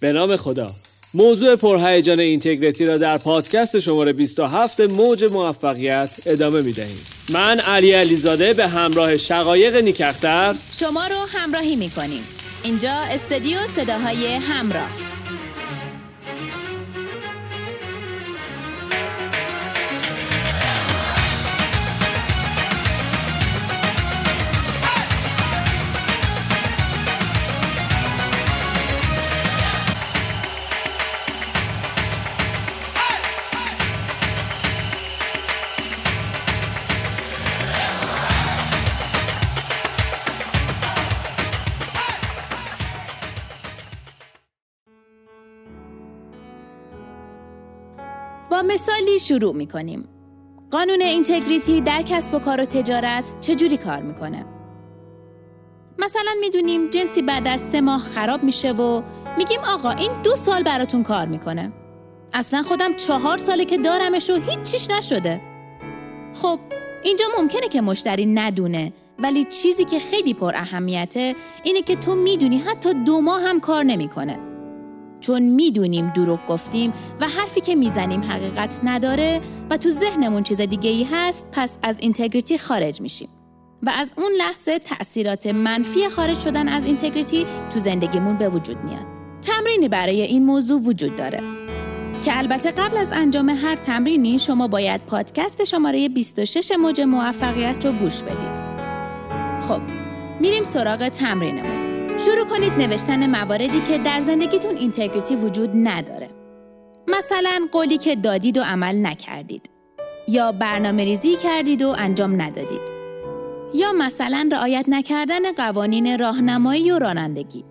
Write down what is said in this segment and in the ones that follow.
به نام خدا موضوع پرهیجان اینتگریتی را در پادکست شماره 27 موج موفقیت ادامه می دهیم. من علی علیزاده به همراه شقایق نیکختر شما رو همراهی می کنیم. اینجا استودیو صداهای همراه مثالی شروع می کنیم. قانون اینتگریتی در کسب و کار و تجارت چجوری کار می‌کنه؟ مثلا می‌دونیم جنسی بعد از سه ماه خراب میشه و میگیم آقا این دو سال براتون کار می‌کنه. اصلا خودم چهار ساله که دارمش و هیچ چیش نشده. خب اینجا ممکنه که مشتری ندونه ولی چیزی که خیلی پر اهمیته اینه که تو می‌دونی حتی دو ماه هم کار نمی‌کنه. چون می‌دونیم دروغ گفتیم و حرفی که می‌زنیم حقیقت نداره و تو ذهنمون چیز دیگه ای هست پس از اینتگریتی خارج میشیم. و از اون لحظه تأثیرات منفی خارج شدن از اینتگریتی تو زندگیمون به وجود میاد. تمرینی برای این موضوع وجود داره. که البته قبل از انجام هر تمرینی شما باید پادکست شماره 26 موج موفقیت رو گوش بدید. خب میریم سراغ تمرینمون. شروع کنید نوشتن مواردی که در زندگیتون اینتگریتی وجود نداره. مثلا قولی که دادید و عمل نکردید. یا برنامه ریزی کردید و انجام ندادید. یا مثلا رعایت نکردن قوانین راهنمایی و رانندگی.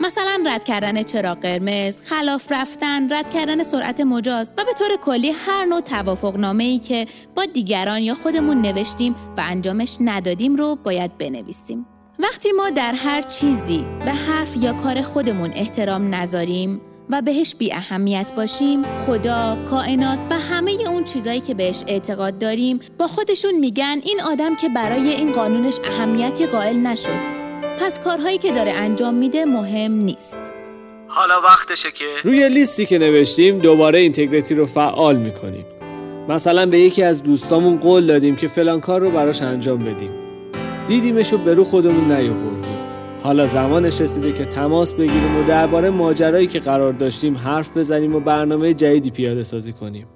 مثلا رد کردن چراغ قرمز، خلاف رفتن، رد کردن سرعت مجاز و به طور کلی هر نوع توافق نامه ای که با دیگران یا خودمون نوشتیم و انجامش ندادیم رو باید بنویسیم. وقتی ما در هر چیزی به حرف یا کار خودمون احترام نذاریم و بهش بی اهمیت باشیم خدا، کائنات و همه اون چیزایی که بهش اعتقاد داریم با خودشون میگن این آدم که برای این قانونش اهمیتی قائل نشد. پس کارهایی که داره انجام میده مهم نیست. حالا وقتشه که روی لیستی که نوشتیم دوباره اینتگریتی رو فعال می‌کنیم. مثلا به یکی از دوستامون قول دادیم که فلان کار رو براش انجام بدیم. دیدیمش و به رو خودمون نیاوردیم. حالا زمانش رسیده که تماس بگیریم و درباره ماجرایی که قرار داشتیم حرف بزنیم و برنامه جدیدی پیاده سازی کنیم.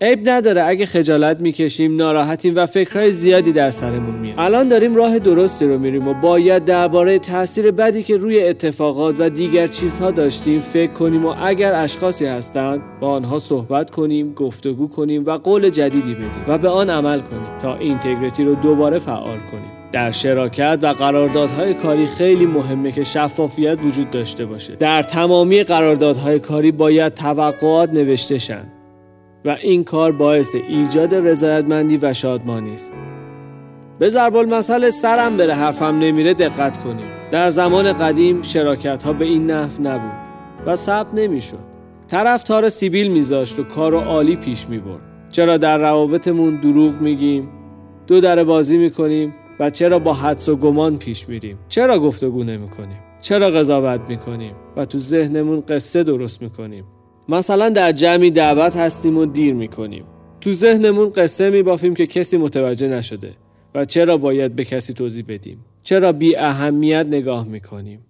عیب نداره اگه خجالت می‌کشیم ناراحتیم و فکرهای زیادی در سرمون میاد. الان داریم راه درستی رو میریم و باید درباره تاثیر بدی که روی اتفاقات و دیگر چیزها داشتیم فکر کنیم و اگر اشخاصی هستند با آنها صحبت کنیم گفتگو کنیم و قول جدیدی بدیم و به آن عمل کنیم تا اینتگریتی رو دوباره فعال کنیم. در شراکت و قراردادهای کاری خیلی مهمه که شفافیت وجود داشته باشه. در تمامی قراردادهای کاری باید توقعات نوشته شن و این کار باعث ایجاد رضایتمندی و شادمانی است. به ضرب المثل سرم بره حرفم نمیره دقت کنیم در زمان قدیم شراکت ها به این نحو نبود و ثبت نمی‌شد. طرفدار سیبیل میذاشت و کار عالی پیش می‌برد. چرا در روابطمون دروغ میگیم؟ دو در بازی می‌کنیم و چرا با حدس و گمان پیش میریم؟ چرا گفتگو نمی کنیم چرا قضاوت می‌کنیم؟ و تو ذهنمون قصه درست می‌کنیم. مثلا در جمعی دعوت هستیم و دیر می‌کنیم. تو ذهنمون قصه میبافیم که کسی متوجه نشده و چرا باید به کسی توضیح بدیم؟ چرا بی اهمیت نگاه می‌کنیم؟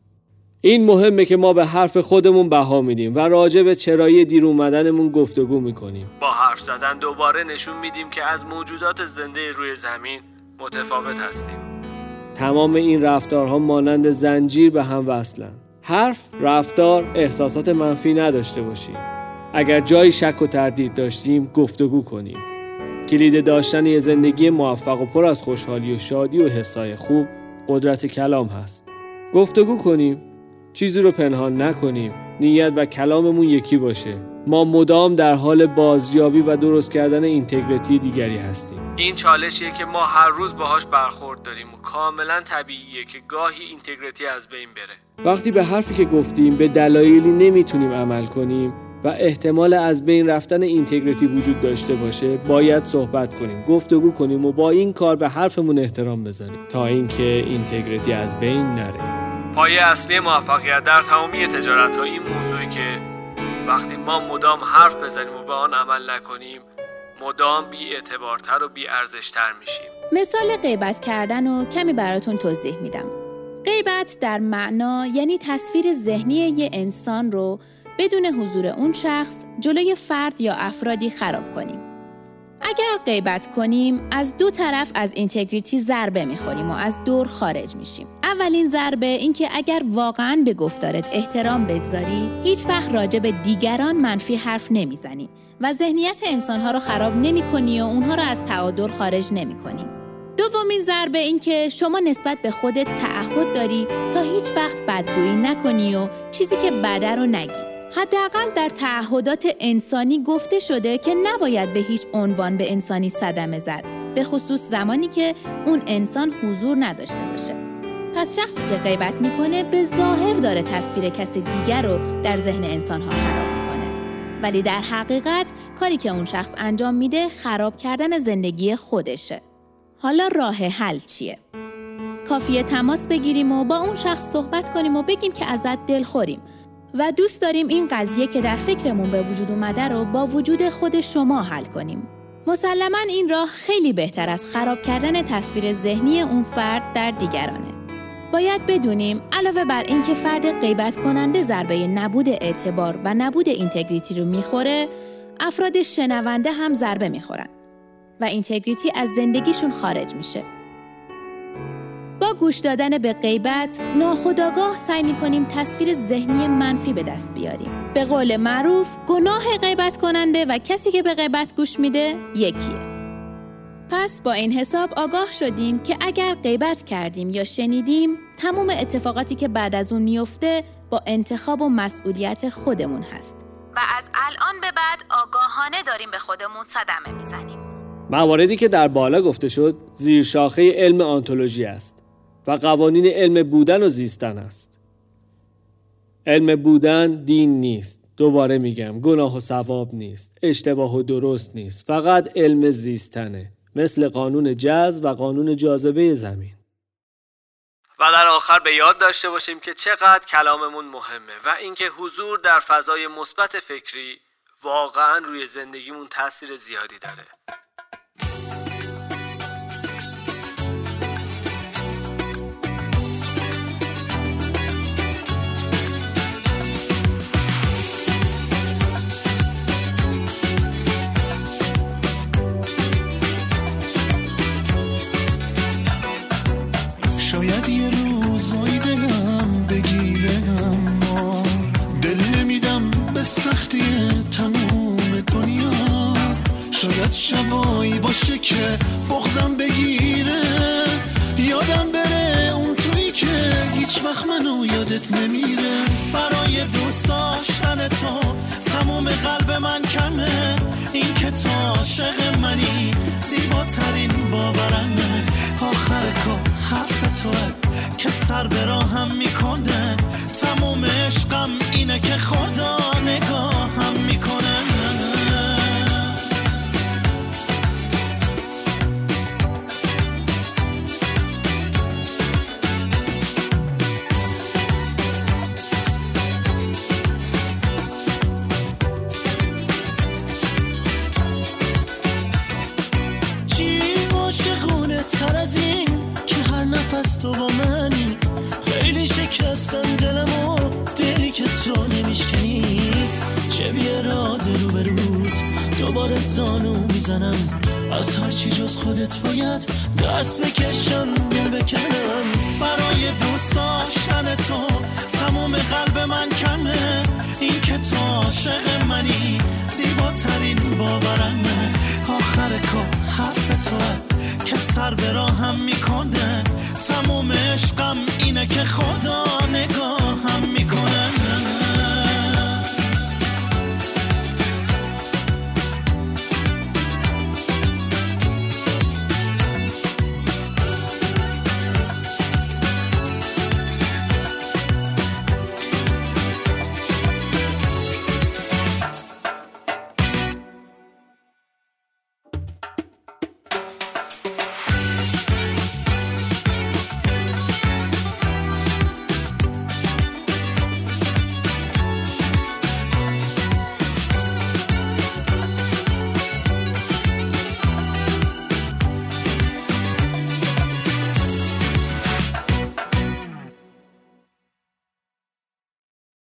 این مهمه که ما به حرف خودمون بها میدیم و راجع به چرایی دیر اومدنمون گفتگو می‌کنیم. با حرف زدن دوباره نشون میدیم که از موجودات زنده روی زمین متفاوت هستیم. تمام این رفتارها مانند زنجیر به هم وصلن حرف رفتار احساسات منفی نداشته باشیم. اگر جایی شک و تردید داشتیم گفتگو کنیم. کلید داشتن یه زندگی موفق و پر از خوشحالی و شادی و حسای خوب قدرت کلام هست. گفتگو کنیم. چیزی رو پنهان نکنیم. نیت و کلاممون یکی باشه. ما مدام در حال بازیابی و درست کردن اینتگریتی دیگری هستیم. این چالشیه که ما هر روز باهاش برخورد داریم و کاملا طبیعیه که گاهی اینتگریتی از بین بره. وقتی به حرفی که گفتیم به دلایلی نمی‌تونیم عمل کنیم و احتمال از بین رفتن اینتگریتی وجود داشته باشه باید صحبت کنیم گفتگو کنیم و با این کار به حرفمون احترام بذاریم تا اینکه اینتگریتی از بین نره. پایه اصلی موفقیت در تمامی تجارت ها این موضوعی که وقتی ما مدام حرف بزنیم و به آن عمل نکنیم مدام بی اعتبارتر و بی ارزشتر میشیم. مثال غیبت کردن و کمی براتون توضیح میدم. غیبت در معنا یعنی تصویر ذهنی یه انسان رو بدون حضور اون شخص جلوی فرد یا افرادی خراب کنیم. اگر غیبت کنیم از دو طرف از اینتگریتی ضربه می‌خوریم و از دور خارج میشیم. اولین ضربه اینکه اگر واقعا به گفتارت احترام بگذاری هیچ وقت راجع به دیگران منفی حرف نمی‌زنی و ذهنیت انسانها رو خراب نمی‌کنی و اونها رو از تعادل خارج نمی‌کنی. دومین ضربه این که شما نسبت به خودت تعهد داری تا هیچ وقت بدگویی نکنی و چیزی که بده رو نگی. حداقل در تعهدات انسانی گفته شده که نباید به هیچ عنوان به انسانی صدمه زد به خصوص زمانی که اون انسان حضور نداشته باشه. پس شخصی که غیبت می‌کنه به ظاهر داره تصویر کسی دیگر رو در ذهن انسانها خراب می‌کنه. ولی در حقیقت کاری که اون شخص انجام میده خراب کردن زندگی خودشه. حالا راه حل چیه؟ کافیه تماس بگیریم و با اون شخص صحبت کنیم و بگیم که ازت دلخوریم. و دوست داریم این قضیه که در فکرمون به وجود اومده رو با وجود خود شما حل کنیم. مسلما این راه خیلی بهتر از خراب کردن تصویر ذهنی اون فرد در دیگرانه. باید بدونیم علاوه بر اینکه فرد غیبت کننده ضربه نبود اعتبار و نبود اینتگریتی رو می‌خوره، افراد شنونده هم ضربه می‌خورن و اینتگریتی از زندگیشون خارج میشه. گوش دادن به غیبت ناخداگاه سعی می کنیم تصویر ذهنی منفی به دست بیاریم. به قول معروف گناه غیبت کننده و کسی که به غیبت گوش میده یکیه. پس با این حساب آگاه شدیم که اگر غیبت کردیم یا شنیدیم تمام اتفاقاتی که بعد از اون میفته با انتخاب و مسئولیت خودمون هست. و از الان به بعد آگاهانه داریم به خودمون صدمه می‌زنیم. مواردی که در بالا گفته شد زیر شاخه علم آنتولوژی است. و قوانین علم بودن و زیستن است. علم بودن دین نیست. دوباره میگم گناه و ثواب نیست. اشتباه و درست نیست. فقط علم زیستنه. مثل قانون جذب و قانون جاذبه زمین. و در آخر به یاد داشته باشیم که چقدر کلاممون مهمه و اینکه حضور در فضای مثبت فکری واقعا روی زندگیمون تاثیر زیادی داره. شبایی باشه که بغزم بگیره. یادم بره اون تویی که هیچ وقت منو یادت نمیره. برای دوست داشتن تو تموم قلب من کمه. این که تا عاشق منی زیباترین باورمه. آخر کار حرف توه که سر به راهم می‌کنه. تموم عشقم اینه که خدا شکستم دلم و دلی که تو نمیشکنی. چه بیاراده رو به رود دوباره زانو می‌زنم. از هر چی جز خودت باید دست بکشم دل بکنم. برای دوست داشتن تو تموم قلب من کمه. این که تو عاشق منی زیباترین باورمه. آخر کار حرف تو که سر به راهم می‌کنه. تموم عشقم اینه که خدا نگاهم